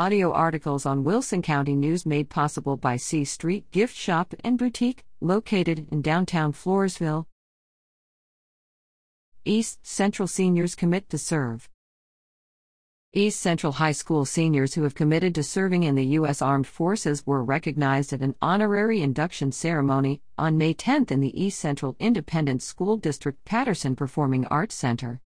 Audio articles on Wilson County News made possible by C Street Gift Shop and Boutique, located in downtown Floresville. East Central Seniors Commit to Serve. East Central High School seniors who have committed to serving in the U.S. Armed Forces were recognized at an honorary induction ceremony on May 10 in the East Central Independent School District Patterson Performing Arts Center.